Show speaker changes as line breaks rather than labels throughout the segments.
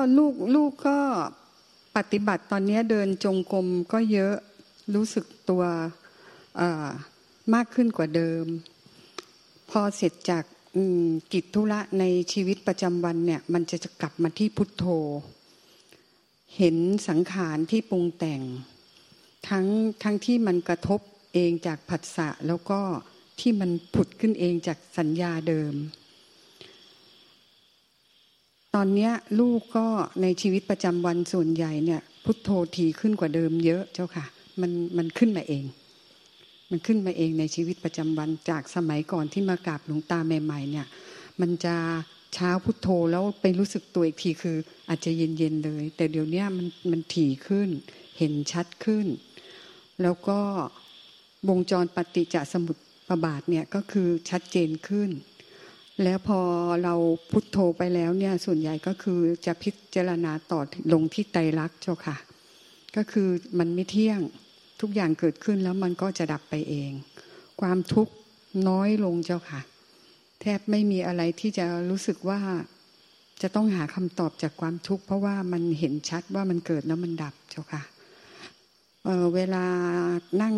็ลูกลูกก็ปฏิบัติตอนนี้เดินจงกรมก็เยอะรู้สึกตัวมากขึ้นกว่าเดิม พอเสร็จจากกิจธุระในชีวิตประจำวันเนี่ย มันจะจะกลับมาที่พุทโธ เห็นสังขารที่ปรุงแต่ง ทั้งทั้งที่มันกระทบเองจากผัสสะแล้วก็ที่มันผุดขึ้นเองจากสัญญาเดิม อนนี้ลูกก็ในชีวิตประจำวันส่วนใหญ่เนี่ย พุทโธทีขึ้นกว่าเดิมเยอะเจ้าค่ะ มันมันขึ้นมาเอง มันขึ้นมาเองในชีวิตประจำวันจากสมัยก่อนที่มากราบหลวงตาใหม่ ๆ เนี่ย มันจะเช้าพุทโธแล้วไปรู้สึกตัวอีกทีคือ อาจจะเย็นๆเลย แต่เดี๋ยวนี้มันมันถี่ขึ้น เห็นชัดขึ้น แล้วก็วงจรปฏิจจสมุปบาทเนี่ยก็คือชัดเจนขึ้น แล้วพอเราพุทโธไปแล้วเนี่ยส่วนใหญ่ก็คือจะพิจารณาต่อลงที่ไตรลักษณ์เจ้าค่ะ ก็คือมันไม่เที่ยงทุกอย่างเกิดขึ้นแล้วมันก็จะดับไปเอง ความทุกข์น้อยลงเจ้าค่ะ แทบไม่มีอะไรที่จะรู้สึกว่าจะต้องหาคำตอบจากความทุกข์เพราะว่ามันเห็นชัดว่ามันเกิดแล้วมันดับเจ้าค่ะเเวลานั่ง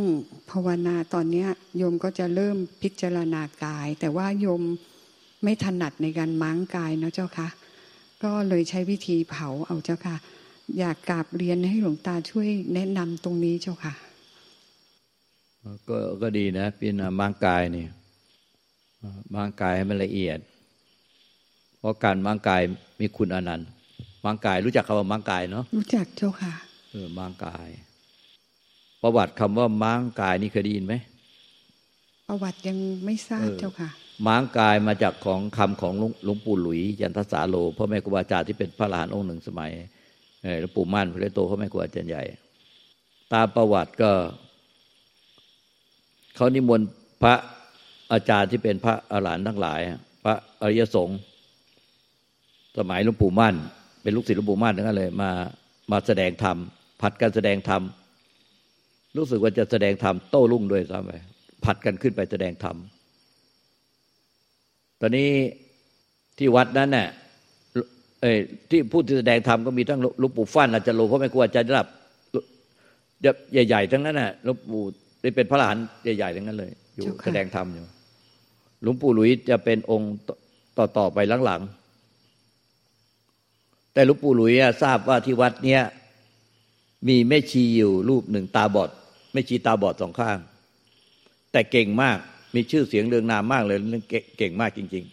ภาวนาตอนนี้โยมก็จะเริ่มพิจารณากาย แต่ว่าโยม ไม่ถนัดในการม้างกายนะเจ้าค่ะ ก็เลยใช้วิธีเผาเอาเจ้าค่ะ อยากกราบเรียนให้หลวงตาช่วยแนะนำตรงนี้เจ้าค่ะ
ก็ก็ดีนะพิจารณาม้างกายนี่ม้างกายให้มันละเอียด เพราะการม้างกายมีคุณอนันต์ม้างกายรู้จักคำว่าม้างกายเนาะ
รู้จักเจ้าค่ะ
เออม้างกาย ประวัติคำว่าม้างกายนี่เคยได้ยินไหม
ประวัติยังไม่ทราบเจ้าค่ะ
ม้างกายมาจากของคำของหลวงปู่หลุย ยันทสาโลพ่อแม่ครูบาอาจารย์ที่เป็นพระหลานองค์หนึ่งสมัยหลวงปู่มั่นพระโตพ่อแม่ครูอาจารย์ใหญ่ ตามประวัติก็เขานิมนต์พระอาจารย์ที่เป็นพระอรหันต์ทั้งหลาย พระอริยสงฆ์สมัยหลวงปู่มั่นเป็นลูกศิษย์หลวงปู่มั่นทั้งนั้นเลยมามาแสดงธรรมผัดกันแสดงธรรมรู้สึกว่าจะแสดงธรรมโต้รุ่งด้วยซ้ำไปผัดกันขึ้นไปแสดงธรรม ตอนนี้ที่วัดนั้นเนี่ยเอ้ที่พูดที่แสดงธรรมก็มีทั้งหลวงปู่ฟั่นอาจารย์โลเพราะไม่กลัวอาจารย์ระดับใหญ่ๆทั้งนั้นน่ะหลวงปู่ได้เป็นพระหลานใหญ่ๆทั้งนั้นเลย อยู่แสดงธรรมอยู่หลวงปู่หลุยจะเป็นองค์ต่อๆไปหลังๆแต่หลวงปู่หลุยทราบว่าที่วัดเนี้ยมีแม่ชีอยู่รูปหนึ่งตาบอดแม่ชีตาบอดสองข้าง แต่เก่งมาก มีชื่อเสียงเรืองนามมากเลยเก่งมากจริง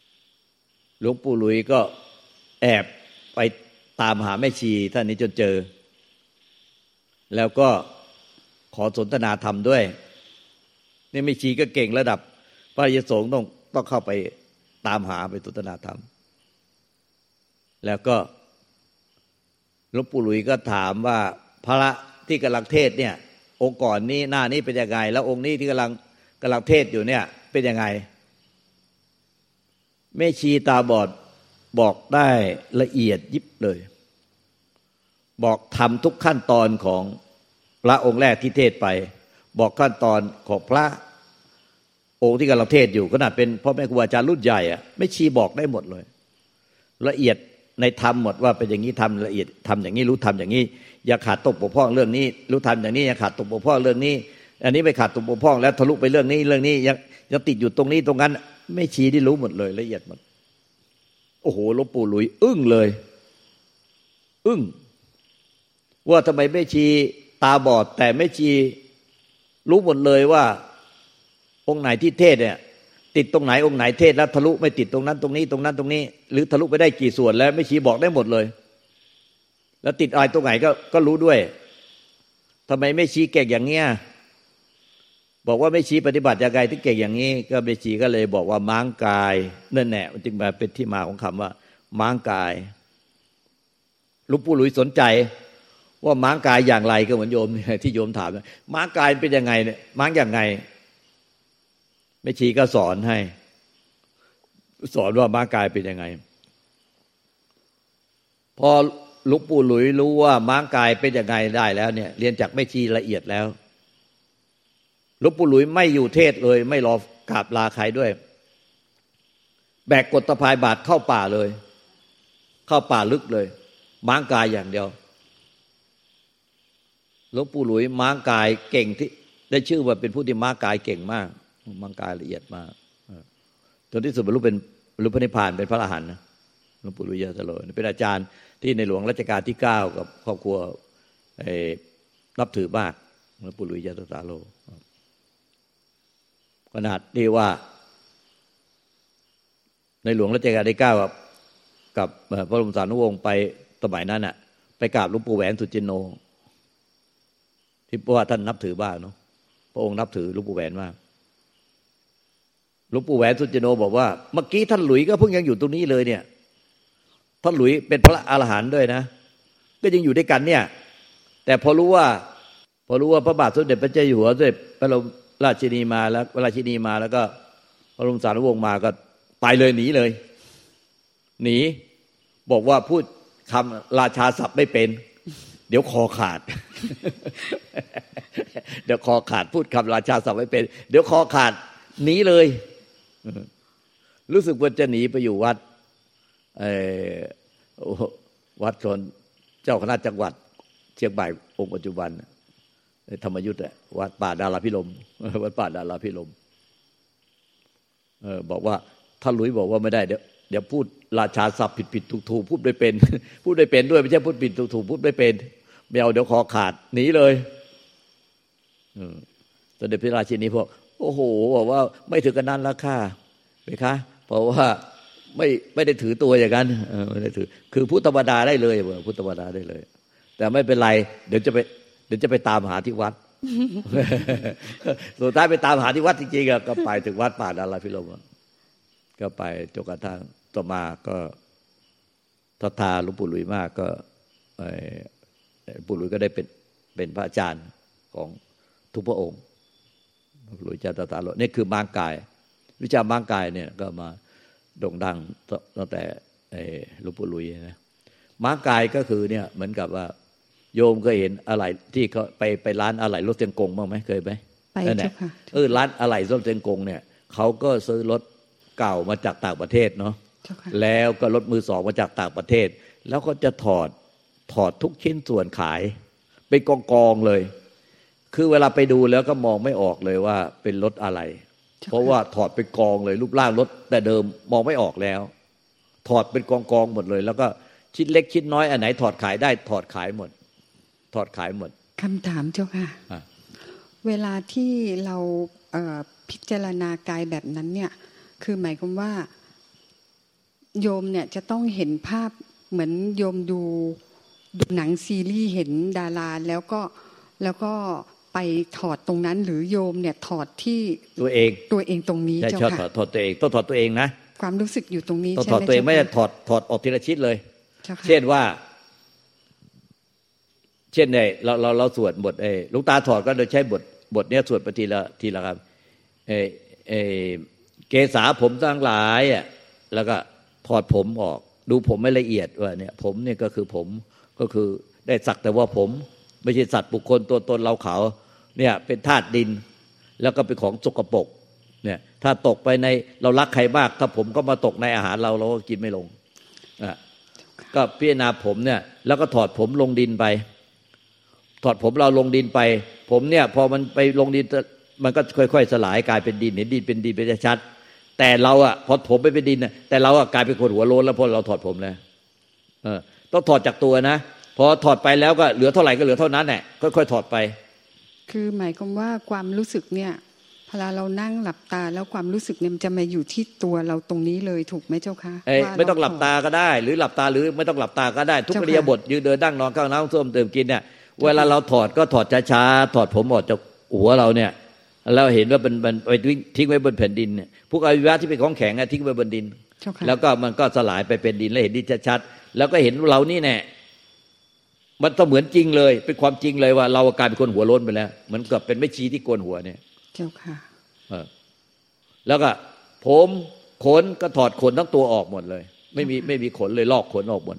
ๆ หลวงปู่หลุยก็แอบไปตามหาแม่ชีท่านนี้จนเจอ แล้วก็ขอสนทนาธรรมด้วยนี่ไม่ชีก็เก่งระดับพระยสงฆ์ต้องต้องเข้าไปตามหาไปสนทนาธรรม แล้วก็หลวงปู่หลุยก็ถามว่าพระที่กำลังเทศเนี่ย องค์ก่อนนี้หน้านี้เป็นยังไง แล้วองค์นี้ที่กำลังกำลังเทศอยู่เนี่ย เป็นยังไงแม่ชีตาบอดบอกได้ละเอียดยิบเลย บอกทำทุกขั้นตอนของพระองค์แรกที่เทศไป บอกขั้นตอนของพระองค์ที่กำลังเทศอยู่ขนาดเป็นพ่อแม่ครูอาจารย์รุ่นใหญ่อะไม่ชีบอกได้หมดเลย ละเอียด ในธรรมหมดว่าเป็นอย่างนี้ทำละเอียดทำอย่างนี้รู้ทำอย่างนี้ อย่าขาดตกบกพร่องเรื่องนี้ รู้ทำอย่างนี้อย่าขาดตกบกพร่องเรื่องนี้ อันนี้ไปขาดตกบกพร่องแล้วทะลุไปเรื่องนี้เรื่องนี้ยังยังติดอยู่ตรงนี้ตรงนั้น ไม่ชี้ที่รู้หมดเลยละเอียดหมดโอ้โหหลวงปู่หลุย อึ้งเลย อึ้งว่าทำไมไม่ชี้ตาบอด แต่ไม่ชี้รู้หมดเลยว่าองค์ไหนที่เทศเนี่ย ติดตรงไหนองค์ไหนเทศแล้วทะลุไม่ติดตรงนั้นตรงนี้ตรงนั้นตรงนี้ หรือทะลุไปได้กี่ส่วนแล้วไม่ชี้บอกได้หมดเลย แล้วติดอะไรตรงไหนก็ก็รู้ด้วยทำไมไม่ชี้เก่งอย่างเงี้ยบอกว่าไม่ชี้ปฏิบัติยังไงที่เก่งอย่างนี้ ก็ไม่ชี้ก็เลยบอกว่าม้างกายนั่นแหละมันจึงมาเป็นที่มาของคำว่า ม้างกายลุงปู่หลุยสนใจว่าม้างกายอย่างไรก็เหมือนโยมที่โยมถามม้างกายเป็นยังไงเนี่ยม้างอย่างไง ไม่ชีก็สอนให้ สอนว่าม้ากายเป็นยังไง พอลุกปู่หลุยรู้ว่าม้ากายเป็นยังไงได้แล้วเนี่ย เรียนจากไม่ชีละเอียดแล้วลุกปู่หลุยไม่อยู่เทศเลย ไม่รอกราบลาใครด้วย แบกกฎตะพายบาทเข้าป่าเลย เข้าป่าลึกเลยม้างกายอย่างเดียวหลวงปู่หลุยม้างกายเก่งที่ได้ชื่อว่าเป็นผู้ที่ม้างกายเก่งมาก ม้างกายละเอียดมากจนที่สุดบรรลุเป็นบรรลุพระนิพพานเป็นพระอรหันต์หลวงปู่ลุยยาสโลเป็นอาจารย์ที่ในหลวงรัชกาลที่เก้ากับครอบครัวนับถือมากหลวงปู่ลุยยาสโลขนาดที่ว่า ในหลวงรัชกาลที่เก้ากับกับพระบรมสารีวงศ์ไปสมัยนั้นอะไปกราบหลวงปู่แหวนสุจินโน ที่ว่าท่านนับถือบ้างเนาะพระองค์นับถือหลวงปู่แหวนมาก หลวงปู่แหวนสุจิโนบอกว่าเมื่อกี้ท่านหลุยก็เพิ่งยังอยู่ตรงนี้เลยเนี่ย ท่านหลุยเป็นพระอรหันต์ด้วยนะ ก็ยังอยู่ด้วยกันเนี่ย แต่พอรู้ว่า พอรู้ว่าพระบาทสมเด็จพระเจ้าอยู่หัวสมเด็จพระบรมราชินีมาแล้วราชินีมาแล้วก็พระบรมสารวงศ์มาก็ไปเลยหนีเลย หนีบอกว่าพูดคำราชาศัพท์ไม่เป็น เดี๋ยวคอขาด เดี๋ยวคอขาดพูดคำราชาศัพท์ไม่เป็น เดี๋ยวคอขาดหนีเลย รู้สึกว่าจะหนีไปอยู่วัดวัดชนเจ้าคณะจังหวัด เชียงใหม่องค์ปัจจุบัน ธรรมยุทธ์วัดป่าดาราพิลมวัดป่าดาราพิลมบอกว่าท่านหลุยบอกว่าไม่ได้เดี๋ยวเดี๋ยวพูดราชาศัพท์ผิดผิดถูกถูกพูดไม่เป็น พูดไม่เป็นด้วยไม่ใช่พูดผิดถูกถูกพูดไม่เป็นไม่เอาเดี๋ยวคอขาดหนีเลยตอนเด็จพระราชินีพวก โอ้โหบอกว่าไม่ถึงกันนั้นล้วค่ะไหมคะเพราะว่าไม่ไม่ได้ถือตัวอย่างนั้นไม่ได้ถือ คือพุทธบดาได้เลยพุทธบดาได้เลย แต่ไม่เป็นไร เดี๋ยวจะไปเดี๋ยวจะไปตามหาที่วัดสุดท้ายไปตามหาที่วัดจริงๆก็ไปถึงวัดป่าดาราพิรมก็ไปจนกระทั่งต่อมาก็ทัทาหลวงปู่ลุยมากก็ปู่ลุยก็ได้เป็นเป็นพระอาจารย์ของทุกพระองค์ หลุยจาตตาโลนี่คือมางกาย วิชามางกายเนี่ยก็มาโด่งดังตั้งแต่หลวงปู่หลุยนะมางกายก็คือเนี่ยเหมือนกับว่า โยมเคยเห็นอะไรที่เขาไปไปร้านอะไรรถเตียงกงบ้างไหมเคยไหม
ไปเจ้าค่ะ
เออร้านอะไรรถเตียงกงเนี่ยเขาก็ซื้อรถเก่ามาจากต่างประเทศเนาะแล้วก็รถมือสองมาจากต่างประเทศ แล้วก็จะถอดถอดทุกชิ้นส่วนขาย เป็นกองกองเลย คือเวลาไปดูแล้วก็มองไม่ออกเลยว่าเป็นรถอะไร เพราะว่าถอดเป็นกองเลยรูปร่างรถแต่เดิมมองไม่ออกแล้ว ถอดเป็นกองกองหมดเลย แล้วก็ชิ้นเล็กชิ้นน้อยอันไหนถอดขายได้ถอดขายหมด ถอดขายหมด
คำถามเจ้าค่ะเวลาที่เราพิจารณากายแบบนั้นเนี่ย คือหมายความว่า โยมเนี่ยจะต้องเห็นภาพเหมือนโยมดูดูหนังซีรีส์เห็นดาราแล้วก็แล้วก็ ไปถอดตรงนั้น หรือโยมเนี่ยถอดที่
ตัวเอง
ตัวเองตรงนี้
เจ้าค่ะถอดตัวเองต้องถอดตัวเองนะ
ความรู้สึกอยู่ตรงนี้
ต้องถอดตัวเองไม่ได้ถอดถอดออกทีละชิ้นเลย เช่นว่า เช่นในเราเราเราสวดบทเอลูกตาถอดก็โดยใช้บทบทเนี้ยสวดไปทีละทีละครับเอเอเกษาผมทั้งหลายอะแล้วก็ถอดผมออก ดูผมไม่ละเอียดว่าเนี่ย ผมเนี่ยก็คือผมก็คือได้สักแต่ว่าผม ไม่ใช่สัตว์บุคคลตัวตนเราเขาเนี่ยเป็นธาตุดินแล้วก็เป็นของสกปรกเนี่ยถ้าตกไปในเรารักใครมาก ถ้าผมก็มาตกในอาหารเราเราก็กินไม่ลงอะก็พิจารณาผมเนี่ยแล้วก็ถอดผมลงดินไป ถอดผมเราลงดินไป ผมเนี่ยพอมันไปลงดินมันก็ค่อย ๆ สลายกลายเป็นดินเห็นดินเป็นดินเป็นชัด แต่เราอะพอผมไปเป็นดินนะแต่เราอะกลายเป็นคนหัวโลนแล้วพอเราถอดผมแล้วเออต้องถอดจากตัวนะ พอถอดไปแล้วก็เหลือเท่าไหร่ก็เหลือเท่านั้นแหละค่อยๆถอดไป
คือหมายความว่าความรู้สึกเนี่ยเวลาเรานั่งหลับตาแล้วความรู้สึกเนี่ยมันจะมาอยู่ที่ตัวเราตรงนี้เลยถูกไหมเจ้าคะ
ไม่ต้องหลับตาก็ได้ หรือหลับตาหรือไม่ต้องหลับตาก็ได้ ทุกเรียบทยืนเดินนั่งนอนก้าวน้ำส้วมเติมกินเนี่ยเวลาเราถอดก็ถอดช้าๆถอดผมออกจากหัวเราเนี่ยเราเห็นว่ามันมันไปทิ้งไว้บนแผ่นดินเนี่ยพวกอวิวะที่เป็นของแข็งทิ้งไว้บนดิน แล้วก็มันก็สลายไปเป็นดินแล้วเห็นดินชัดๆแล้วก็เห็นเรานี่แน่ มันต้องเหมือนจริงเลย เป็นความจริงเลยว่า เรากลายเป็นคนหัวโล้นไปแล้วเหมือนกับเป็นไม่ชีที่โกนหัวเนี่ย
เจ้าค่ะ
เออแล้วก็ ผมขนก็ถอดขนทั้งตัวออกหมดเลย ไม่มีไม่มีขนเลยลอกขนออกหมด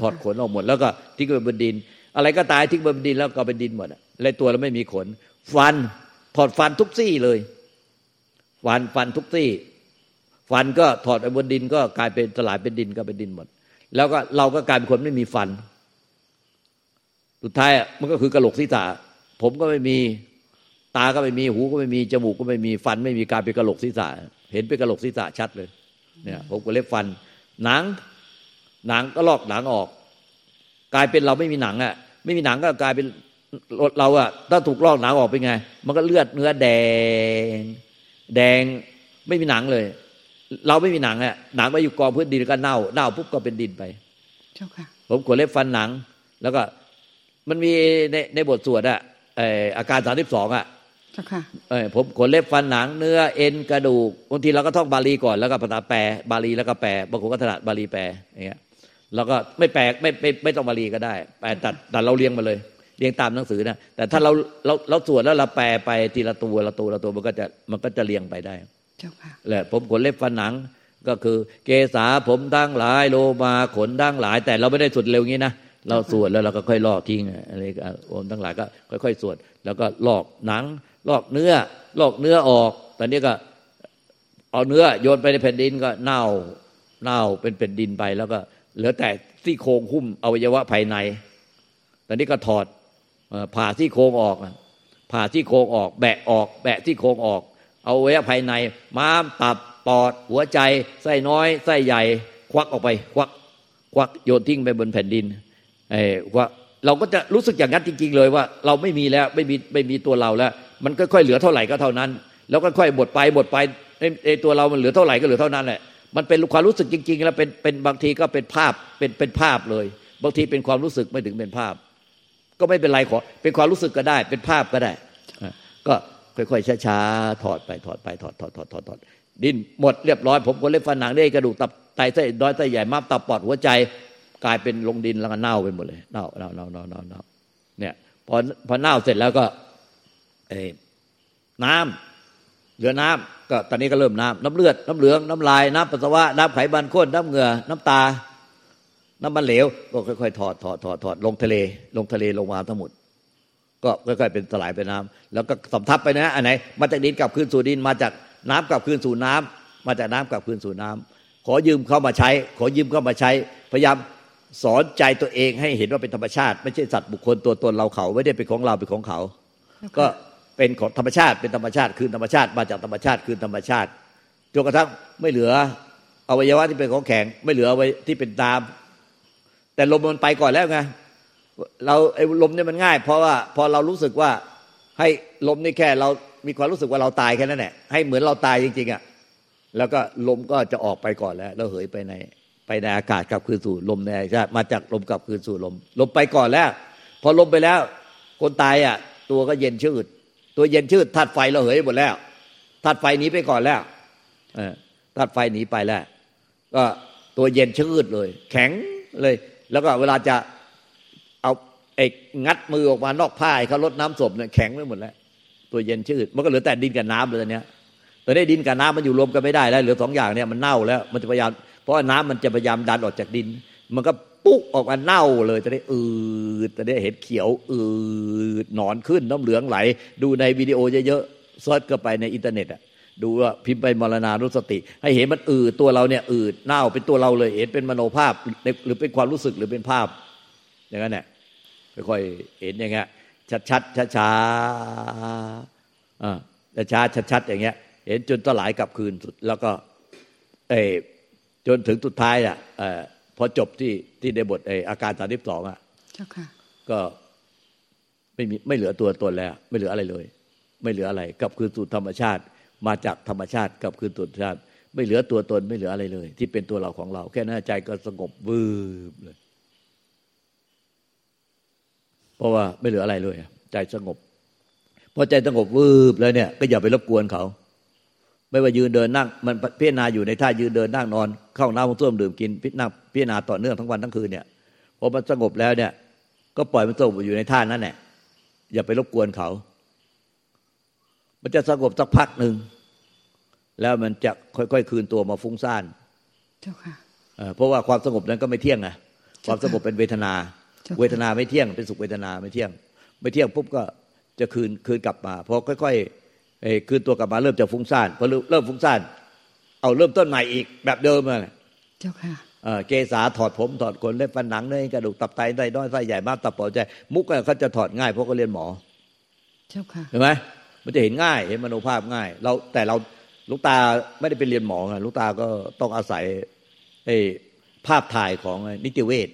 ถอดขนออกหมด แล้วก็ทิ้งไปบนดิน อะไรก็ตายทิ้งไปบนดินแล้วก็เป็นดินหมดอะไรตัวเราไม่มีขน ฟันถอดฟันทุกซี่เลย ฟันฟันทุกซี่ ฟันก็ถอดไปบนดินก็กลายเป็นสลายเป็นดินก็เป็นดินหมด แล้วก็เราก็กลายเป็นคนไม่มีฟัน สุดท้ายมันก็คือกระโหลกศีรษะผมก็ไม่มีตาก็ไม่มีหูก็ไม่มีจมูกก็ไม่มีฟัน ไม่มีการเป็นกระโหลกศีรษะ เห็นเป็นกระโหลกศีรษะชัดเลย เนี่ยผมก็เล็บฟัน หนัง หนังก็ลอกหนังออก กลายเป็นเราไม่มีหนังอะ ไม่มีหนังก็กลายเป็นเราอะถ้าถูกลอกหนังออกเป็นไง มันก็เลือดเนื้อแดง แดงไม่มีหนังเลย เราไม่มีหนังอะหนังมาอยู่กองพื้นดินก็เน่าเน่าปุ๊บก็เป็นดินไป
เจ้าค่ะ
ผมกดเล็บฟันหนัง แล้วก็ มันมีในในบทสวดอะอาการสามสิบสองอะ
เจ้าค่ะ
ผมกดเล็บฟันหนังเนื้อเอ็นกระดูกบางทีเราก็ท่องบาลีก่อนแล้วก็ภาษาแปลบาลีแล้วก็แปลบางคนก็ถนัดบาลีแปลอย่างเงี้ยแล้วก็ไม่แปลไม่ไม่ไม่ต้องบาลีก็ได้แปลตัดแต่เราเรียงมาเลย เรียงตามหนังสือนะแต่ถ้าเราเราเราสวดแล้วเราแปลไปทีละตัวละตัวละตัวมันก็จะมันก็จะเรียงไปได้
เจ้าค่ะ
แหละผมขนเล็บฟันหนังก็คือ เกษาผมทั้งหลายโลมาขนทั้งหลาย แต่เราไม่ได้สวดเร็วงี้นะ เราสวดแล้วเราก็ค่อยลอกทิ้งอะไรโอมทั้งหลายก็ค่อยๆสวด แล้วก็ลอกหนัง ลอกเนื้อ ลอกเนื้อออก ตอนนี้ก็เอาเนื้อโยนไปในแผ่นดินก็เน่า เน่าเป็นแผ่นดินไปแล้วก็ เหลือแต่ซี่โครงหุ้มอวัยวะภายใน ตอนนี้ก็ถอดผ่าซี่โครงออก ผ่าซี่โครงออก แบะออก แบะซี่โครงออก เอาไว้ภายใน ม้ามตับปอด หัวใจ ไส้น้อย ไส้ใหญ่ ควักออกไป ควัก ควักโยนทิ้งไปบนแผ่นดิน ว่าเราก็จะรู้สึกอย่างนั้นจริง ๆ เลยว่า เราไม่มีแล้วไม่มีไม่มีตัวเราแล้ว มันค่อยๆเหลือเท่าไหร่ก็เท่านั้น แล้วก็ค่อยหมดไปหมดไปไอ้ตัวเรามันเหลือเท่าไหร่ก็เหลือเท่านั้นแหละมันเป็นความรู้สึกจริง ๆ แล้วเป็นเป็นบางทีก็เป็นภาพเป็นเป็นภาพเลย บางทีเป็นความรู้สึกไม่ถึงเป็นภาพ ก็ไม่เป็นไรขอเป็นความรู้สึกก็ได้ เป็นภาพก็ได้ ก็ค่อยๆช้าๆถอดไปถอดไปถอดถอดถอดถอดถอดดินหมดเรียบร้อย ผมก็เล็บฟันหนังได้กระดูกตับไตไส้ด้อยไส้ใหญ่ม้ามตับปอดหัวใจ กลายเป็นลงดินแล้วก็เน่าไปหมดเลยเน่าเน่าเน่าเน่าเน่าเน่าเนี่ยพอพอเน่าเสร็จแล้วก็เอน้ำเหลือน้ำก็ตอนนี้ก็เริ่มน้ำน้ำเลือด น้ำเหลือง น้ำลายน้ำปัสสาวะน้ำไขมันข้นน้ำเหงื่อน้ำตา น้ำมันเหลว ก็ค่อยๆถอดถอดถอดถอดลงทะเล ลงทะเลลงมาทั้งหมดก็ค่อยๆเป็นสลายไปน้ำแล้วก็สำทับไปนะอันไหนมาจากดินกลับคืนสู่ดินมาจากน้ำกลับคืนสู่น้ำมาจากน้ำกลับคืนสู่น้ำขอยืมเข้ามาใช้ ขอยืมเข้ามาใช้ พยายาม สอนใจตัวเองให้เห็นว่าเป็นธรรมชาติ ไม่ใช่สัตว์บุคคลตัวตนเราเขาไม่ได้เป็นของเราเป็นของเขา ก็เป็นของธรรมชาติเป็นธรรมชาติคืนธรรมชาติมาจากธรรมชาติคืนธรรมชาติจนกระทั่งไม่เหลืออวัยวะที่เป็นของแข็งไม่เหลือไว้ที่เป็นตาม แต่ลมมันไปก่อนแล้วไงเราไอ้ลมเนี่ยมันง่าย เพราะว่าพอเรารู้สึกว่าให้ลมนี่แค่เรามีความรู้สึกว่าเราตายแค่นั้นแหละให้เหมือนเราตายจริงๆอะแล้วก็ลมก็จะออกไปก่อนแล้ว แล้วเหยไปใน ไปในอากาศกลับคืนสู่ลมในอากาศมาจากลมกลับคืนสู่ลม ลมไปก่อนแล้ว พอลมไปแล้ว คนตายอะ ตัวก็เย็นชืด ตัวเย็นชืดธาตุไฟเราเหยหมดแล้วธาตุไฟหนีไปก่อนแล้วเออธาตุไฟหนีไปแล้ว ก็ตัวเย็นชืดเลย แข็งเลย แล้วก็เวลาจะเอาไอ้งัดมือออกมานอกผ้าเขารดน้ำศพเนี่ยแข็งไปหมดแล้ว ตัวเย็นชืดมันก็เหลือแต่ดินกับน้ำเลยตอนนี้ตอนนี้ดินกับน้ำมันอยู่รวมกันไม่ได้แล้วเหลือสองอย่างเนี่ยมันเน่าแล้ว มันจะพยายาม เพราะน้ำมันจะพยายามดันออกจากดิน มันก็ปุ๊กออกมาเน่าเลยจะได้อืดจะได้เห็นเขียวอืดหนอนขึ้นน้ำเหลืองไหล ดูในวิดีโอเยอะๆ search ก็ไปในอินเทอร์เน็ตอะดูว่าพิมพ์ไปมรณานุสติ ให้เห็นมันอืดตัวเราเนี่ยอืดเน่าเป็นตัวเราเลย เห็นเป็นมโนภาพหรือเป็นความรู้สึกหรือเป็นภาพ อย่างนั้นแหละค่อยๆเห็นอย่างเงี้ยชัดชัดช้าช้าอ่าช้าชัดชัดอย่างเงี้ย เห็นจนตลายกลับคืนสุดแล้วก็ เอ จนถึงสุดท้ายอะพอจบที่ที่ในบทไออาการสามสิบสองอะก็ไม่มีไม่เหลือตัวตนแล้ว ไม่เหลืออะไรเลย ไม่เหลืออะไรกลับคืนสู่ธรรมชาติ มาจากธรรมชาติกับคืนตัวชาติ ไม่เหลือตัวตนไม่เหลืออะไรเลย ที่เป็นตัวเราของเรา แค่นั้นใจก็สงบวืบเลย เพราะว่าไม่เหลืออะไรเลย ใจสงบพอใจสงบวืบแล้วเนี่ย ก็อย่าไปรบกวนเขา ไม่ว่ายืนเดินนั่งมันพิจารณาอยู่ในท่ายืนเดินนั่งนอน เข้าน้ำส้วมดื่มกินพิจารณาพิจารณาต่อเนื่องทั้งวันทั้งคืนเนี่ยพอมันสงบแล้วเนี่ย ก็ปล่อยมันสงบอยู่ในท่านั้นแหละอย่าไปรบกวนเขา มันจะสงบสักพักหนึ่งแล้วมันจะค่อยๆคืนตัวมาฟุ้งซ่าน
เจ้าค่ะ
เพราะว่าความสงบนั้นก็ไม่เที่ยงไงความสงบเป็นเวทนา เวทนาไม่เที่ยงเป็นสุขเวทนาไม่เที่ยง ไม่เที่ยงปุ๊บก็จะคืนคืนกลับมาพอค่อยๆ คืนตัวกลับมาเริ่มจะฟุ้งซ่านพอเริ่มฟุ้งซ่านเอาเริ่มต้นใหม่อีกแบบเดิมเลย
เจ้าค่ะ
เกษาถอดผมถอดขนเล็บฟันหนังเนื้อกระดูกตับไตไตน้อยไส้ใหญ่มากตับปอดใจ มุกเขาจะถอดง่ายเพราะเขาเรียนหมอ
เจ้าค่ะ
เห็นไหมมันจะเห็นง่ายเห็นมโนภาพง่าย เราแต่เราลูกตาไม่ได้ไปเรียนหมอไงลูกตาก็ต้องอาศัยไอ้ภาพถ่ายของนิติเวช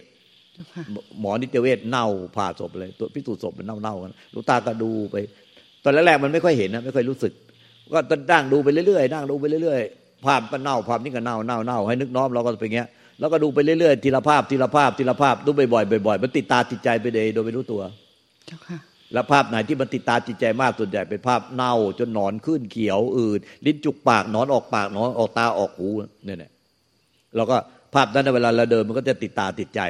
หมอนิติเวชเน่าผ่าศพเลยตัวพิสูจน์ศพมันเน่าเน่ากันลูกตาก็ดูไป ตอนแรกๆมันไม่ค่อยเห็นนะไม่ค่อยรู้สึก ก็ต้องนั่งดูไปเรื่อยๆนั่งดูไปเรื่อยๆภาพมันเน่าภาพนี้ก็เน่าเน่าเน่าให้นึกน้อมเราก็เป็นเงี้ยแล้วก็ดูไปเรื่อยๆทีละภาพทีละภาพทีละภาพดูบ่อยๆบ่อยๆมันติดตาติดใจไปเลยโดยไม่รู้ตัว
เจ้าค่ะ
แล้วภาพไหนที่มันติดตาจิตใจมากส่วนใหญ่เป็นภาพเน่า จนหนอนขึ้นเขียวอืดลิ้นจุกปากหนอนออกปากหนอนออกตาออกหูเนี่ยเนี่ยเราก็ภาพนั้นเวลาเราเดินมันก็จะติดตาติดใจ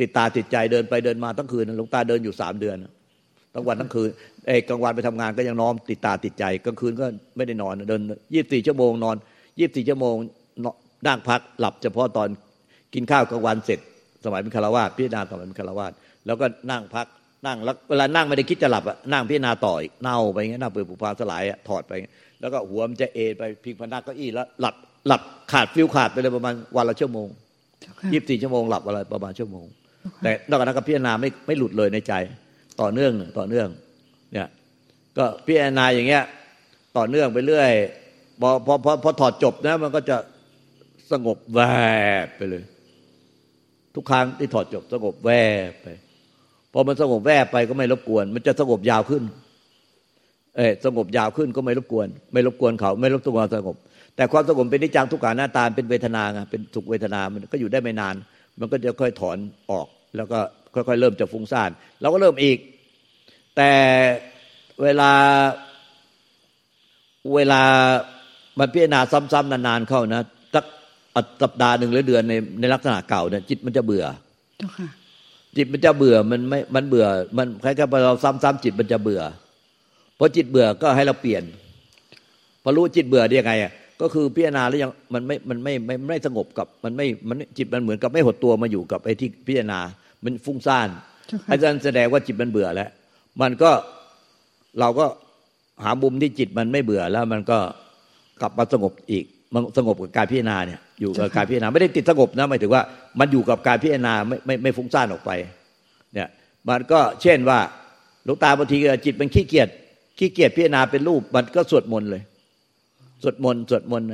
ติดตาติดใจเดินไปเดินมาทั้งคืนหลวงตาเดินอยู่สามเดือน ทั้งวันทั้งคืนเอ้กลางวันไปทำงานก็ยังน้อมติดตาติดใจกลางคืนก็ไม่ได้นอนเดินยี่สิบสี่ชั่วโมงนอนยี่สิบสี่ชั่วโมงนั่งพักหลับเฉพาะตอนกินข้าวกลางวันเสร็จ สมัยเป็นคารวาสพิจารณาสมัยเป็นคารวาสแล้วก็นั่งพักนั่งแล้วเวลานั่งไม่ได้คิดจะหลับอะนั่งพิจารณาต่ออีกเน่าไปเงี้ยนั่งเปิดปุพาสลายอะถอดไป แล้วก็หัวมันจะเอไปพิงพนักเก้าอี้แล้วหลับหลับขาดฟิวขาดไปเลยประมาณวันละชั่วโมงยี่สิบสี่ชั่วโมงหลับอะไรประมาณชั่วโมง แต่นอกจากนั้นก็พิจารณาไม่ไม่หลุดเลยในใจ ต่อเนื่องต่อเนื่องเนี่ยก็พิจารณาอย่างเงี้ยต่อเนื่องไปเรื่อยพอพอพอพอถอดจบนะมันก็จะสงบแวบไปเลย ทุกครั้งที่ถอดจบสงบแวบไปพอมันสงบแวบไปก็ไม่รบกวน มันจะสงบยาวขึ้น เออสงบยาวขึ้นก็ไม่รบกวน ไม่รบกวนเขา ไม่รบกวนสงบ แต่ความสงบเป็นนิจังทุกขาหน้าตาเป็นเวทนาไงเป็นสุขเวทนามันก็อยู่ได้ไม่นาน มันก็จะค่อยถอนออก แล้วก็ค่อยๆเริ่มจะฟุ้งซ่านเราก็เริ่มอีก แต่เวลาเวลามันพิจารณาซ้ำๆนานๆเข้านะสักสัปดาห์หนึ่งหรือเดือนในในลักษณะเก่าเนี่ยจิตมันจะเบื่อจิตมันจะเบื่อมันไม่มันเบื่อ มันคล้ายๆเราซ้ำๆจิตมันจะเบื่อพอจิตเบื่อก็ให้เราเปลี่ยนพอรู้จิตเบื่อได้ยังไงอะก็คือพิจารณาแล้วยังมันไม่มันไม่ไม่ไม่สงบกับมันไม่มันจิตมันเหมือนกับไม่หดตัวมาอยู่กับไอ้ที่พิจารณา มันฟุ้งซ่านอาจารย์แสดงว่าจิตมันเบื่อแล้ว มันก็เราก็หามุมที่จิตมันไม่เบื่อแล้ว มันก็กลับมาสงบอีก มันสงบกับการพิจารณาเนี่ย อยู่กับการพิจารณาไม่ได้ติดสงบนะหมายถึงว่า มันอยู่กับการพิจารณาไม่ไม่ไม่ฟุ้งซ่านออกไป เนี่ย มันก็เช่นว่าลูกตาบางทีจิตมันขี้เกียจขี้เกียจพิจารณาเป็นรูปมันก็สวดมนต์เลย สวดมนต์สวดมนต์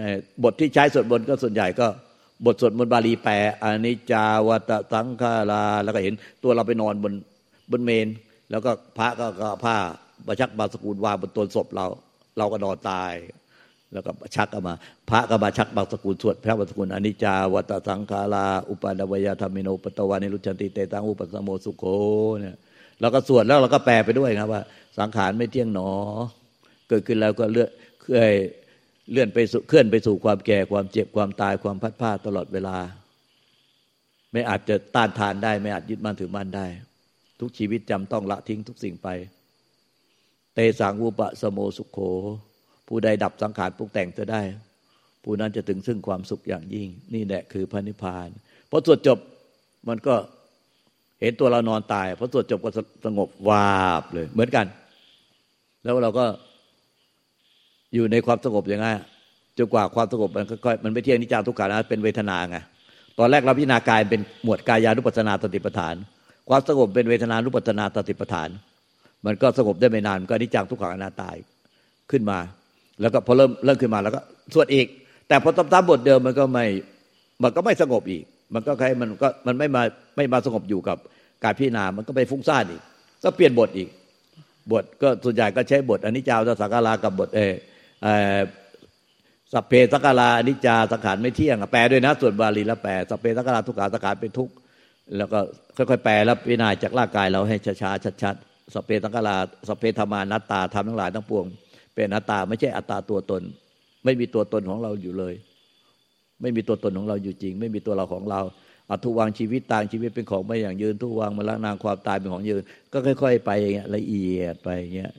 บทที่ใช้สวดมนต์ก็ส่วนใหญ่ก็ บทสวดมนต์บาลีแปลอนิจจาวะตะ สังขาราแล้วก็เห็นตัวเราไปนอนบนบนเมรุ แล้วก็พระก็ผ้าพระชักบังสุกุลวางบนตัวศพเรา เราก็นอนตาย แล้วก็ชักออกมา พระก็มาชักบังสุกุลสวดพระบังสุกุลอนิจจาวะตะ สังขาราอุปปาทะวะยะธัมมิโน อุปปัชชิตวานิรุชฌันติเตสัง วูปะสะโมสุโขเนี่ยเราก็สวดแล้วเราก็แปลไปด้วยนะว่า สังขารไม่เที่ยงหนอ เกิดขึ้นแล้วก็เลื่อนเคลื่อน เลื่อนไปเคลื่อนไปสู่ความแก่ความเจ็บความตายความพัดผ้าตลอดเวลา ไม่อาจจะต้านทานได้ ไม่อาจยึดมั่นถือมั่นได้ ทุกชีวิตจำต้องละทิ้งทุกสิ่งไป เตสังอุปะสโมสุโข ผู้ใดดับสังขารปรุงแต่งจะได้ ผู้นั้นจะถึงซึ่งความสุขอย่างยิ่ง นี่แหละคือพระนิพพานพอสวดจบมันก็เห็นตัวเรานอนตายพอสวดจบก็สงบวาบเลย เหมือนกัน แล้วเราก็ อยู่ในความสงบอย่างไงจนกว่าความสงบมันค่อยมันไม่เที่ยงนิจาทุกขานะเป็นเวทนาไงตอนแรกเราพิจารณากายเป็นหมวดกายานุปัสนาตติปัฏฐาน ความสงบเป็นเวทนานุปัสนาตติปัฏฐาน มันก็สงบได้ไม่นานก็นิจจังทุกขังอนาตายขึ้นมา แล้วก็พอเริ่มเริ่มขึ้นมาแล้วก็สวดอีก แต่พอตามบทเดิมมันก็ไม่มันก็ไม่สงบอีก มันก็ใครมันก็มันไม่มาไม่มาสงบอยู่กับการพิจารณา มันก็ไปฟุ้งซ่านอีก ก็เปลี่ยนบทอีก บทก็ส่วนใหญ่ก็ใช้บทอนิจจาวสังขารากับบทเอ สัพเพสังขาราอนิจจาสังขารไม่เที่ยงแปลด้วยนะ ส่วนบาลีแล้วแปลสัพเพสังขาราทุกขาสังขารเป็นทุกข์แล้วก็ค่อยๆแปลแล้วพิจารณาจากร่างกายเราให้ช้าๆชัดๆสัพเพสังขาราสัพเพธรรมานัตตาทำทั้งหลายทั้งปวง เป็นอัตตาไม่ใช่อัตตาตัวตน ไม่มีตัวตนของเราอยู่เลย ไม่มีตัวตนของเราอยู่จริง ไม่มีตัวเราของเราอัตุวางชีวิตต่างชีวิตเป็นของไม่อย่างยืนทุวางมาละนางความตายเป็นของยืน ก็ค่อย ๆ ไปอย่างเงี้ยละเอียดไปอย่างเงี้ย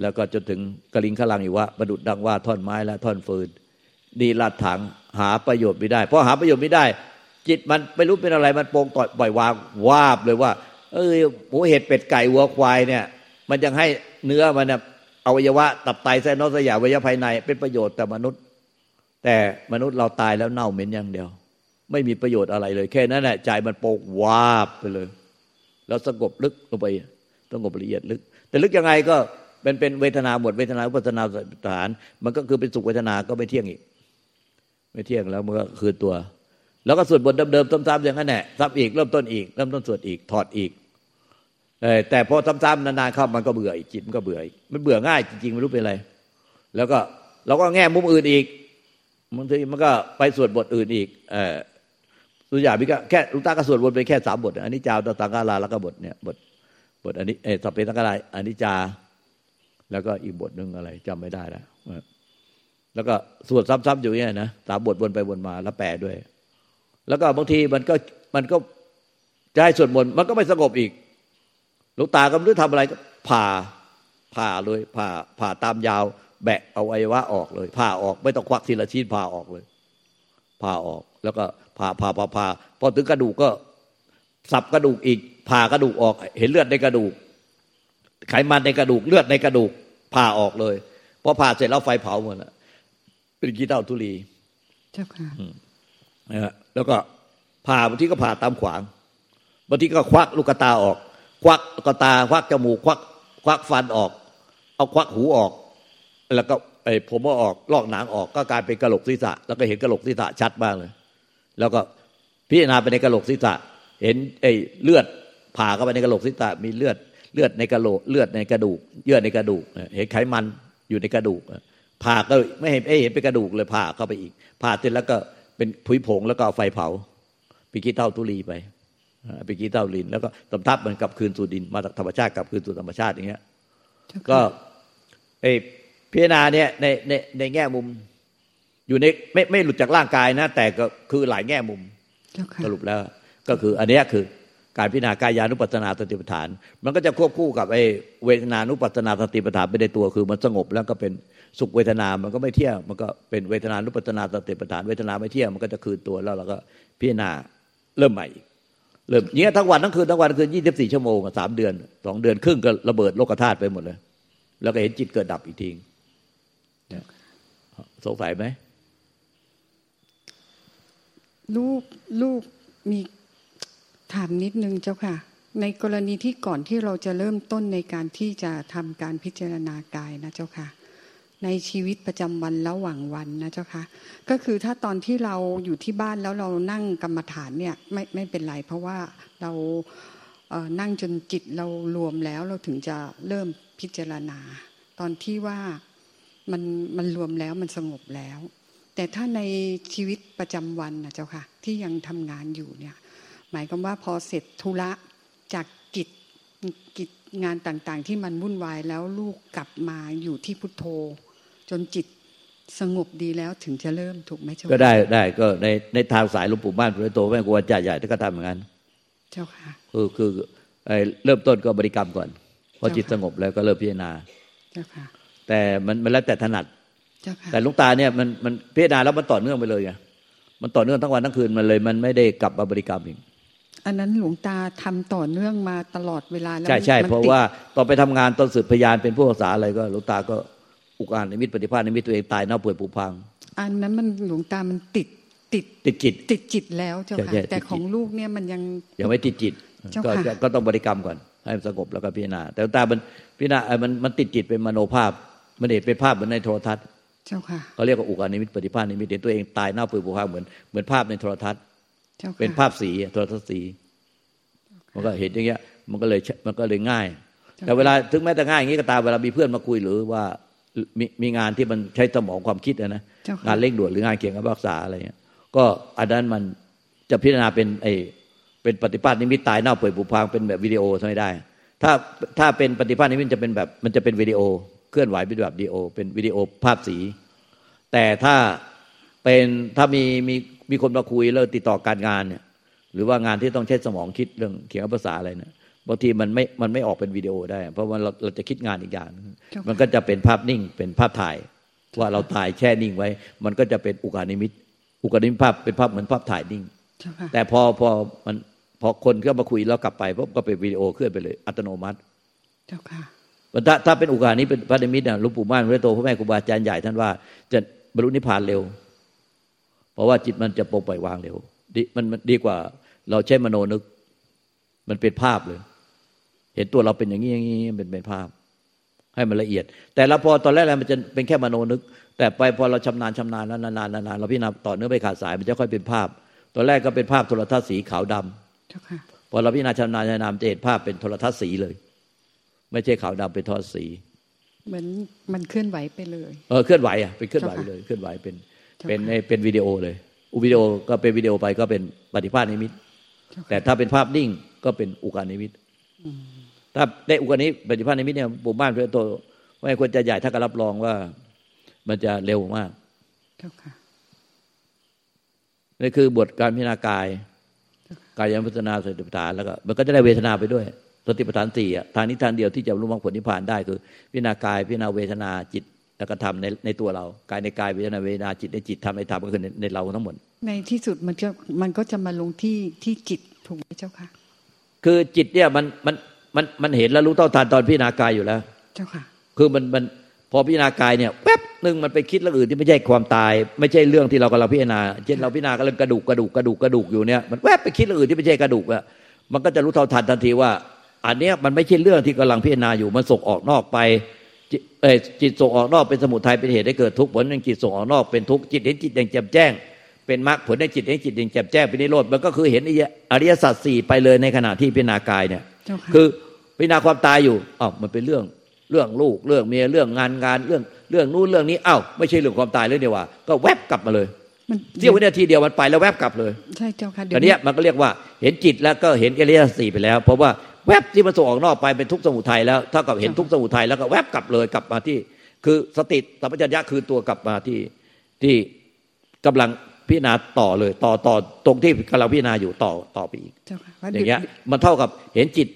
แล้วก็จนถึงกระลิงขลังอยู่ว่าประดุดดังว่าท่อนไม้และท่อนฟืนดีลัดถังหาประโยชน์ไม่ได้ เพราะหาประโยชน์ไม่ได้ จิตมันไม่รู้เป็นอะไรมันโป่งต่อยปล่อยวางวาบเลยว่า เออหมูเห็ดเป็ดไก่วัวควายเนี่ย มันยังให้เนื้อมันเนี่ยอวัยวะตับไตไส้นอสยาวัยวะภายใน เป็นประโยชน์แต่มนุษย์ แต่มนุษย์เราตายแล้วเน่าเหม็นอย่างเดียว ไม่มีประโยชน์อะไรเลย แค่นั้นแหละใจมันโปกวาบไปเลย แล้วสงบลึกลงไปสงบละเอียดลึก แต่ลึกยังไงก็ เป็นเป็นเวทนาหมดเวทนาอุปทนาฐาน มันก็คือเป็นสุขเวทนาก็ไม่เที่ยงอีก ไม่เที่ยงแล้วมันก็คือตัว แล้วก็สวดบทเดิมๆซ้ำๆอย่างนั้นแหละซ้ำอีกเริ่มต้นอีกเริ่มต้นสวดอีกถอดอีกแต่พอซ้ำๆนานๆเข้ามันก็เบื่ออีกจิตมันก็เบื่ออีกมันเบื่อง่ายจริงๆไม่รู้เป็นอะไร แล้วก็เราก็แง่มุมอื่นอีกบางทีมันก็ไปสวดบทอื่นอีกเออสุญาพิก็แค่ลุงตาก็สวดบทไปแค่สามบทอันนี้จาวตตังกาลาแล้วก็บทเนี่ยบทบทอันนี้เออสัพเพตังกาลาอันนี้จา แล้วก็อีกบทหนึ่งอะไรจำไม่ได้แล้วแล้วก็สวดซ้ำๆอยู่เนี่ยนะสามบทวนไปวนมาแล้วแปลด้วย แล้วก็บางทีมันก็มันก็จะให้สวดมนต์มันก็ไม่สงบอีกหลวงตาก็ไม่รู้ทำอะไรก็ผ่าผ่าเลยผ่าผ่าตามยาว แบะเอาไว้ว่าออกเลย ผ่าออกไม่ต้องควักทีละชิ้นผ่าออกเลย ผ่าออกแล้วก็ผ่าผ่าผ่าผ่าพอถึงกระดูกก็สับกระดูกอีก ผ่ากระดูกออก เห็นเลือดในกระดูก ไขมันในกระดูกเลือดในกระดูกผ่าออกเลยพอผ่าเสร็จแล้วไฟเผาหมดแล้วเป็นกีเต้าทุลี
เจ้าค่ะ
แล้วก็ผ่าบางทีก็ผ่าตามขวางบางทีก็ควักลูกตาออก ควักกตา ควักจมูกควัก ควักฟันออก เอาควักหูออก แล้วก็ไอ้ผมก็ออกลอกหนังออกก็กลายเป็นกระโหลกศีรษะ แล้วก็เห็นกระโหลกศีรษะชัดมากเลย แล้วก็พิจารณาไปในกระโหลกศีรษะ เห็นไอ้เลือดผ่าเข้าไปในกระโหลกศีรษะมีเลือด เลือดในกระโหลกเลือดในกระดูก เยื่อในกระดูกเห็นไขมันอยู่ในกระดูกผ่าก็ไม่เห็นเห็นเป็นกระดูกเลยผ่าเข้าไปอีกผ่าเสร็จแล้วก็เป็นผุยผงแล้วก็เอาไฟเผาปีกี้เต้าตุลีไปไปกีเต้าลิน แล้วก็สำทับมันกลับคืนสู่ดินมาจากธรรมชาติกลับคืนสู่ธรรมชาติอย่างเงี้ยก็ไอ้พิจารณาเนี่ยในในในแง่มุม อยู่ในไม่ไม่หลุดจากร่างกายนะ แต่ก็คือหลายแง่มุมสรุปแล้ว ก็คืออันนี้คือ การพิจารณากายานุปัสนาสติปัฏฐาน มันก็จะควบคู่กับไอ้เวทนานุปัสนาสติปัฏฐานไปในตัวคือมันสงบแล้วก็เป็นสุขเวทนา มันก็ไม่เที่ยงมันก็เป็นเวทนานุปัสนาสติปัฏฐาน เวทนาไม่เที่ยงมันก็จะคืนตัวแล้วเราก็พิจารณาเริ่มใหม่เริ่มเงี้ยทั้งวันทั้งคืนทั้งวันทั้งคืนยี่สิบสี่ชั่วโมงสามเดือนสองเดือนครึ่งก็ระเบิดโลกธาตุไปหมดเลย แล้วก็เห็นจิตเกิดดับอีกทีสงสัยไหม
ลูกลูกมี ถามนิดนึงเจ้าค่ะ ในกรณีที่ก่อนที่เราจะเริ่มต้นในการที่จะทำการพิจารณากายนะเจ้าค่ะ ในชีวิตประจำวันระหว่างวันนะเจ้าค่ะ ก็คือถ้าตอนที่เราอยู่ที่บ้านแล้วเรานั่งกรรมฐานเนี่ยไม่ไม่เป็นไรเพราะว่าเรานั่งจนจิตเรารวมแล้วเราถึงจะเริ่มพิจารณา ตอนที่ว่ามันมันรวมแล้วมันสงบแล้ว แต่ถ้าในชีวิตประจำวันนะเจ้าค่ะ ที่ยังทำงานอยู่เนี่ย หมายความว่าพอเสร็จธุระจากกิจกิจงานต่างๆ ที่มันวุ่นวายแล้วลูกกลับมาอยู่ที่พุทโธ จนจิตสงบดีแล้วถึงจะเริ่มถูกไหมเจ้า
ก็ได้ได้ก็ในในทางสายหลวงปู่บ้านพระโตแม่ครูอาจารย์ใหญ่ที่ก็ทำเหมือนกัน
เจ้าค่ะ
คือคือเริ่มต้นก็บริกรรมก่อน พอจิตสงบแล้วก็เริ่มพิจารณา
เจ้าค่ะ
แต่มันมันแล้วแต่ถนัดแต่ลุงตาเนี่ยมันมันพิจารณาแล้วมันต่อเนื่องไปเลยไงมันต่อเนื่องทั้งวันทั้งคืนมันเลย มันไม่ได้กลับมาบริกรรมอีก
อันนั้นหลวงตาทำต่อเนื่องมาตลอดเวลา
แล้วใช่ใช่เพราะว่าตอนไปทำงานตอนสืบพยานเป็นผู้ภาษาอะไรก็หลวงตาก็อุกอาในมิตรปฏิภาณในมิตรตัวเองตายเน่าเปื่อยผุพัง
อันนั้นมันหลวงตามันติดติด
ติดจิต
ติดจิตแล้วเจ้าค่ะแต่ของลูกเนี่ยมันยัง
ยังไม่ติดจิตก็ก็ต้องบริกรรมก่อนให้สงบแล้วก็พิจารณาแต่ตามันพิจารณามันมันติดจิตเป็นมโนภาพ มันเห็นเป็นภาพเหมือนในโทรทัศน์
เจ้าค่ะ
เขาเรียกว่าอุกานิมิตปฏิภาณนิมิตเห็นตัวเองตายเน่าเปื่อยผุพังเหมือนเหมือนภาพในโทรทัศน์ เป็นภาพสีโทรทัศน์สี มันก็เห็นอย่างเงี้ย มันก็เลยมันก็เลยง่าย แต่เวลาถึงแม้แต่ง่ายอย่างนี้ก็ตามเวลามีเพื่อนมาคุยหรือว่ามีมีงานที่มันใช้สมองความคิดนะงานเร่งด่วนหรืองานเกี่ยวกับรักษาอะไรเงี้ย ก็อันนั้นมันจะพิจารณาเป็นไอเป็นปฏิภาณนิมิตตายเน่าเปื่อยผุพังเป็นแบบวิดีโอทำไม่ได้ ถ้าถ้าเป็นปฏิภาณนิมิตจะเป็นแบบมันจะเป็นวิดีโอ เคลื่อนไหวเป็นแบบวิดีโอ เป็นวิดีโอภาพสี แต่ถ้าเป็นถ้ามีมี มีคนมาคุยแล้วติดต่อการงานเนี่ย หรือว่างานที่ต้องใช้สมองคิดเรื่องเขียนภาษาอะไรเนี่ยบางทีมันไม่มันไม่ออกเป็นวิดีโอได้ เพราะว่าเราเราจะคิดงานอีกอย่าง มันก็จะเป็นภาพนิ่งเป็นภาพถ่าย ว่าเราถ่ายแช่นิ่งไว้ มันก็จะเป็นอุกานิมิต อุกานิมิตภาพเป็นภาพเหมือนภาพถ่ายนิ่ง แต่พอพอมันพอคนเข้ามาคุยแล้วกลับไปปุ๊บก็เป็นวิดีโอเคลื่อนไปเลย อัตโนมัติ
เจ้าค่ะ
ถ้าถ้าเป็นอุกานิเป็นพระนิมิตเนี่ยหลวงปู่ม่านพระโตพระแม่ครูบาอาจารย์ใหญ่ท่านว่าจะบรรลุนิพพานเร็ว เพราะว่าจิตมันจะปลงปล่อยวางเร็วดีมันมันดีกว่า เราใช้มโนนึก มันเป็นภาพเลย เห็นตัวเราเป็นอย่างนี้อย่างนี้เป็นเป็นภาพ ให้มันละเอียด แต่เราพอตอนแรกมันจะเป็นแค่มโนนึก แต่ไปพอเราชำนาญชำนาญแล้วนานๆนานๆเราพิจารณาต่อเนื่องไปขาดสายมันจะค่อยเป็นภาพ ตอนแรกก็เป็นภาพโทรทัศน์สีขาวดำ
เจ้าค่ะ
พอเราพิจารณาชำนาญชำนาญจะเห็นภาพเป็นโทรทัศน์สีเลย ไม่ใช่ขาวดำเป็นโทรทัศน์สี
เหมือนมันเคลื่อนไหวไปเลย
เออเคลื่อนไหวอะเป็นเคลื่อนไหวไป
เจ้าค่ะ
เลยเคลื่อนไหวเป็น
เจ้าค่ะ
เป็นเป็นวิดีโอเลยอุวิดีโอก็เป็นวิดีโอไปก็เป็นปฏิภาณนิมิต
เจ้าค่ะ
แต่ถ้าเป็นภาพนิ่งก็เป็นอุกานิมิตถ้าได้อุกานิปฏิภาณนิมิตเนี่ยปู่บ้านเพื่อโตไม่ควรจะใหญ่ถ้าก็รับรองว่า มันจะเร็วมาก
เจ้าค่ะ
นี่คือบทการพิจารณากาย กายยพัฒนาสติปัฏฐานแล้วก็มันก็จะได้เวทนาไปด้วยสติปัฏฐานสี่อะทางนี้ทางเดียวที่จะรู้มรรคผลนิพพานได้คือ พิจารณากายพิจารณาเวทนาจิต แล้วก็ทำในในตัวเรากายในกายเวทนาเวทนาจิตในจิตทำในธรรมก็คือในในเราทั้งหมด
ในที่สุดมันจะมันก็จะมาลงที่ที่จิตถูกไหมเจ้าค่ะ
คือจิตเนี่ยมันมันมันมันเห็นแล้วรู้เท่าทันตอนพิจารณากายอยู่แล้ว
เจ้าค่ะ
คือมันมันพอพิจารณากายเนี่ยแป๊บหนึ่งมันไปคิดเรื่องอื่นที่ไม่ใช่ความตาย ไม่ใช่เรื่องที่เรากำลังพิจารณาเช่นเราพิจารณาเรื่องกระดูกกระดูกกระดูกกระดูกอยู่เนี่ยมันแวบไปคิดเรื่องอื่นที่ไม่ใช่กระดูกอะมันก็จะรู้เท่าทันทันทีว่า อันเนี้ยมันไม่ใช่เรื่องที่กำลังพิจารณาอยู่มันส่งออกนอกไป จิตเอ่อจิตส่งออกนอกเป็นสมุทัยเป็นเหตุให้เกิดทุกข์ผลในจิตส่งออกนอกเป็นทุกข์จิตเห็นจิตอย่างแจ่มแจ้ง เป็นมรรคผลในจิตเห็นจิตอย่างแจ่มแจ้งเป็นนิโรธมันก็คือเห็นอริยสัจสี่ไปเลยในขณะที่พิจารณากายเนี่ย
เจ้าค่ะ
คือพิจารณาความตายอยู่อ้าวมันเป็นเรื่องเรื่องลูกเรื่องเมียเรื่องงานงานเรื่องเรื่องนู้นเรื่องนี้อ้าวไม่ใช่เรื่องความตายเลยเดียวว่า ก็แวบกลับมาเลย
มัน
เสี้ยววินาทีเดียวมันไปแล้วแวบกลับเลย
ใช่เจ้าค่ะเดี๋
ต
ย
อ
วน
เนี้ยมันก็เรียกว่าเห็นจิตแล้วก็เห็นอริยสัจสี่ไปแล้ว เพราะว่า แวบที่มันส่งออกนอกไปเป็นทุกข์สมุทัยแล้วเท่ากับเห็นทุกข์สมุทัยแล้วก็แวบกลับเลยกลับมาที่ คือสติสัมปชัญญะคือตัวกลับมาที่ที่กำลังพิจารณาต่อเลย ต่อต่อตรงที่กำลังพิจารณาอยู่ต่อต่อไปอีก
เจ้าค่ะว่
อย่างเงี้ย
ดี๋ว
มันเท่ากับเห็นจิต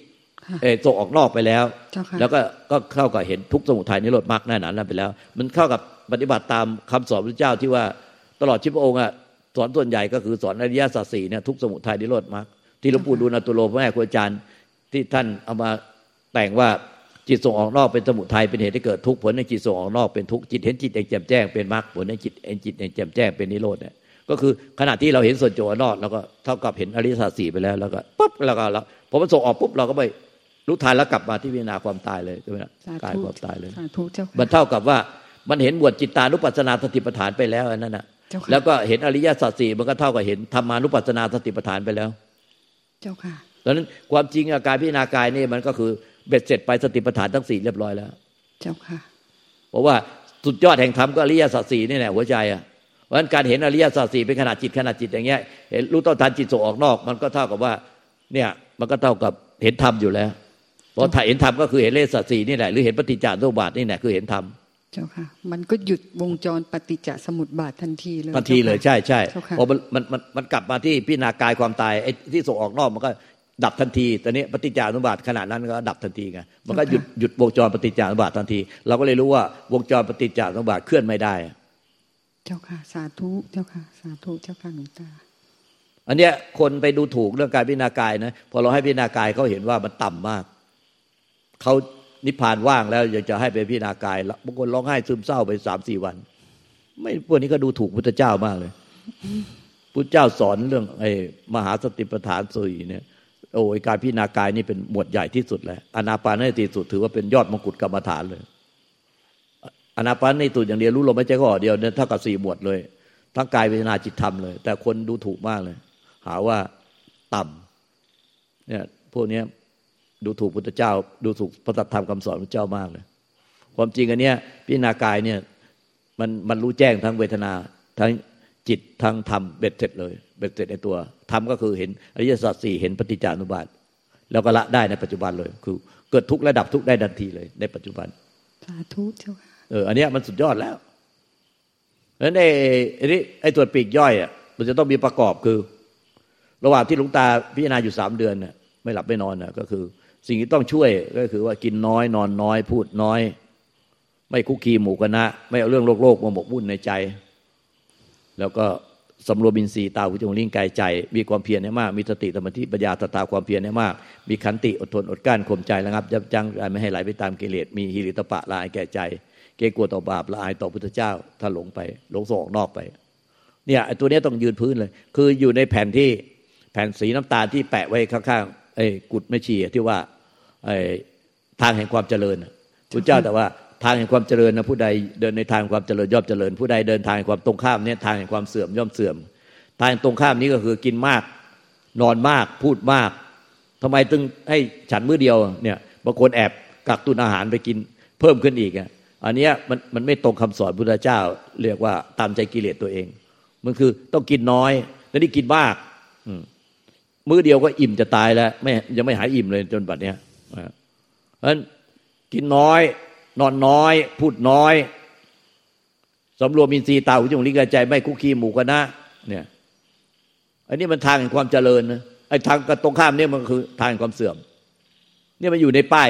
ค่ะ
เอ่อส่งออกนอกไปแล้ว
เจ้าค่ะ
แล้วก็ก็เข้ากับเห็นทุกข์สมุทัยนิโรธมรรคแน่นอนนั่นไปแล้ว มันเข้ากับปฏิบัติตามคำสอนพระเจ้าที่ว่าตลอดชีวิตพระองค์อะสอนส่วนใหญ่ก็คือสอนอริยสัจสี่เนี่ยทุกข์สมุทัยนิโรธมรรคที่หลวงปู่ดูลย์อตุโลพระแม่ครูอาจารย์ ที่ท่านเอามาแต่งว่าจิตส่งออกนอกเป็นสมุทัยเป็นเหตุให้เกิดทุกข์ผลในจิตส่งออกนอกเป็นทุกข์จิตเห็นจิตอย่างแจ่มแจ้งเป็นมรรคผลในจิตเห็นจิตอย่างแจ่มแจ้งเป็นนิโรธเนี่ยก็คือขณะที่เราเห็นส่วนโจรนอกเราก็เท่ากับเห็นอริยสัจสี่ไปแล้วแล้วก็ปุ๊บแล้วก็เราพอมันส่งออกปุ๊บเราก็ไปรู้ทันแล้วกลับมาที่พิจารณาความตายเลยใช่ไหมล่ะ
สากา
ย
ธุ
ความตายเลย
สาธุเจ้า
มัน
ค่ะ
เท่ากับว่ามันเห็นบวชจิตตานุปัสสนาสติปัฏฐานไปแล้วอันนั่นน่ะ
เจ้าค่ะ
แล้วก็เห็นอริยสัจสี่มันก็เท่ากับเห็นธรรมานุปัสสนาสติปัฏฐานไปแล้ว
เจ้าค่ะ
ดังนั้นความจริงอาการพิจารณากายนี่มันก็คือเบ็ดเสร็จไปสติปัฏฐานทั้งสี่เรียบร้อยแล้ว
เจ้าค่ะ
เพราะว่าสุดยอดแห่งธรรมก็อริยสัจสี่นี่แหละหัวใจอะเพราะฉะนั้นการเห็นอริยสัจสี่เป็นขนาดจิตขนาดจิตอย่างเงี้ยเห็นรู้ต้นทานจิตส่งออกนอก มันก็เท่ากับว่า เนี่ยมันก็เท่ากับเห็นธรรมอยู่แล้ว เพราะถ้าเห็นธรรมก็คือเห็นอริยสัจสี่นี่แหละหรือเห็นปฏิจจสมุปบาทนี่แหละคือเห็นธรรม
เจ้าค่ะ มันก็หยุดวงจรปฏิจจสมุปบาททันทีเลย
ทันทีเลย
จ้าค่ะ
ใช่ใช่
เจ้าค่ะ
พอมันมันมันมันกลับมาที่พิจารณากายความตายไอ้ที่ส่งออกนอกมันก็ ดับทันที ตอนนี้ปฏิจจานุบาทขนาดนั้นก็ดับทันทีไง มันก็หยุดหยุดวงจรปฏิจจานุบาททันที เราก็เลยรู้ว่าวงจรปฏิจจานุบาทเคลื่อนไม่ได้
เจ้าค่ะ สาธุ เจ้าค่ะ สาธุ เจ้าค่ะหลวงตา
อันเนี้ยคนไปดูถูกเรื่องการพิจารณากายนะ พอเราให้พิจารณากายเขาเห็นว่ามันต่ำมาก เขานิพพานว่างแล้วยังจะให้ไปพิจารณากายบางคนร้องไห้ซึมเศร้าไปสามสี่วัน ไม่พวกนี้ก็ดูถูกพุทธเจ้ามากเลยพุทธเจ้าสอนเรื่องไอ้มหาสติปัฏฐานสี่เนี่ย โอ้ยการพิจารณากายนี่เป็นหมวดใหญ่ที่สุดเลยอนาปานสติสุดถือว่าเป็นยอดมงกุฎกรรมฐานเลยอนาปานสติสุดอย่างเดียวรู้ลมไม่ใช่ข้อเดียวเนี่ยเท่ากับสี่หมวดเลย ทั้งกายเวทนาจิตธรรมเลย แต่คนดูถูกมากเลย หาว่าต่ำเนี่ยพวกเนี้ยดูถูกพุทธเจ้า ดูถูกพระธรรมคำสอนพระเจ้ามากเลย ความจริงอันเนี้ยพิจารณากายเนี่ยมันมันรู้แจ้งทั้งเวทนา ทั้ง จิตทั้งธรรมเบ็ดเสร็จเลย เบ็ดเสร็จในตัวธรรมก็คือเห็นอริยสัจสี่เห็นปฏิจจานุบาทแล้วก็ละได้ในปัจจุบันเลย คือ เกิดทุกข์ระดับทุกข์ได้ทันทีเลย ในปัจจุบัน
สาธุเจ้าค่ะ
เอออันเนี้ยมันสุดยอดแล้วเพราะฉะนั้นไอ้ไอ้นี่ไอ้ตัวปีกย่อยอะมันจะต้องมีประกอบคือ ระหว่างที่หลวงตาพิจารณาอยู่สามเดือนเนี่ยไม่หลับไม่นอนน่ะก็คือ สิ่งที่ต้องช่วยก็คือว่ากินน้อย นอนน้อย พูดน้อย ไม่คุกคีหมู่คณะ ไม่เอาเรื่องโลกโลกมาหมกมุ่นในใจ แล้วก็สำรวมอินทรีย์ตาหูจมูกลิ้นกายใจ มีความเพียรให้มาก มีสติสมาธิปัญญาตตาความเพียรให้มาก มีขันติอดทนอดกลั้นข่มใจระงับยับยั้งไม่ให้ไหลไปตามกิเลส มีฮิริตปะละอายแก่ใจ เกรงกลัวต่อบาปละอายต่อพุทธเจ้า ถ้าหลงไปหลงส่งออกนอกไป เนี่ยตัวนี้ต้องยืนพื้นเลย คืออยู่ในแผ่นที่แผ่นสีน้ำตาลที่แปะไว้ข้างๆไอ้กุดไม่ชีที่ว่าไอ้ทางแห่งความเจริญพุทธเจ้าแต่ว่า ทางแห่งความเจริญนะผู้ใดเดินในทางความเจริญย่อมเจริญ ผู้ใดเดินทางแห่งความตรงข้ามเนี่ยทางแห่งความเสื่อมย่อมเสื่อม ทางตรงข้ามนี้ก็คือกินมาก นอนมากพูดมากทำไมตึงให้ฉันมื้อเดียวเนี่ยบางคนแอบกักตุนอาหารไปกินเพิ่มขึ้นอีกอะอันนี้มันมันไม่ตรงคำสอนพุทธเจ้า เรียกว่าตามใจกิเลสตัวเอง มันคือต้องกินน้อยแต่นี่กินมากมื้อเดียวก็อิ่มจะตายแล้วไม่ยังไม่หายอิ่มเลยจนบัดเนี้ยเพราะฉะนั้นกินน้อย นอนน้อย พูดน้อยสำรวมอินทรีย์ตาหูจมูกลิ้นกายใจ ไม่คุกคีหมู่กันนะเนี่ย อันนี้มันทางแห่งความเจริญนะไอ้ทางตรงข้ามเนี่ยมันคือทางแห่งความเสื่อม เนี่ยมันอยู่ในป้าย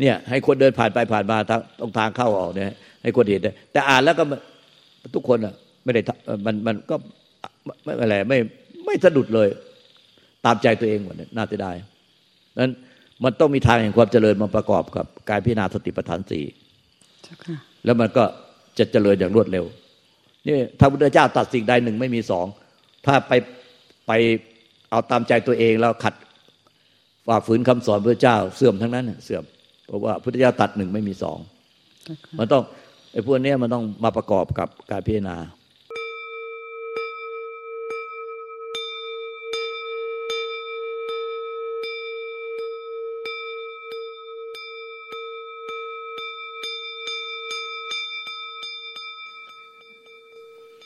เนี่ย ให้คนเดินผ่านไปผ่านมาทางตรงทางเข้าออกเนี่ยให้คนเห็นแต่อ่านแล้วก็ทุกคนอะ ไม่ได้มันมันก็ไม่อะไรไม่ไม่สะดุดเลย ตามใจตัวเองหมดน่าจะได้นั้น มันต้องมีทางแห่งความเจริญมาประกอบกับการพิจารณาสติปัฏฐานสี่แล้วมันก็จะเจริญอย่างรวดเร็วนี่ถ้าพุทธเจ้าตัดสิ่งใดหนึ่งไม่มีสองถ้าไปไปเอาตามใจตัวเองแล้วขัดฝ่าฝืนคำสอนพระเจ้าเสื่อมทั้งนั้นเสื่อม เพราะว่าพุทธเจ้าตัดหนึ่งไม่มีสองมันต้องไอ้พวกนี้มันต้องมาประกอบกับการพิจารณา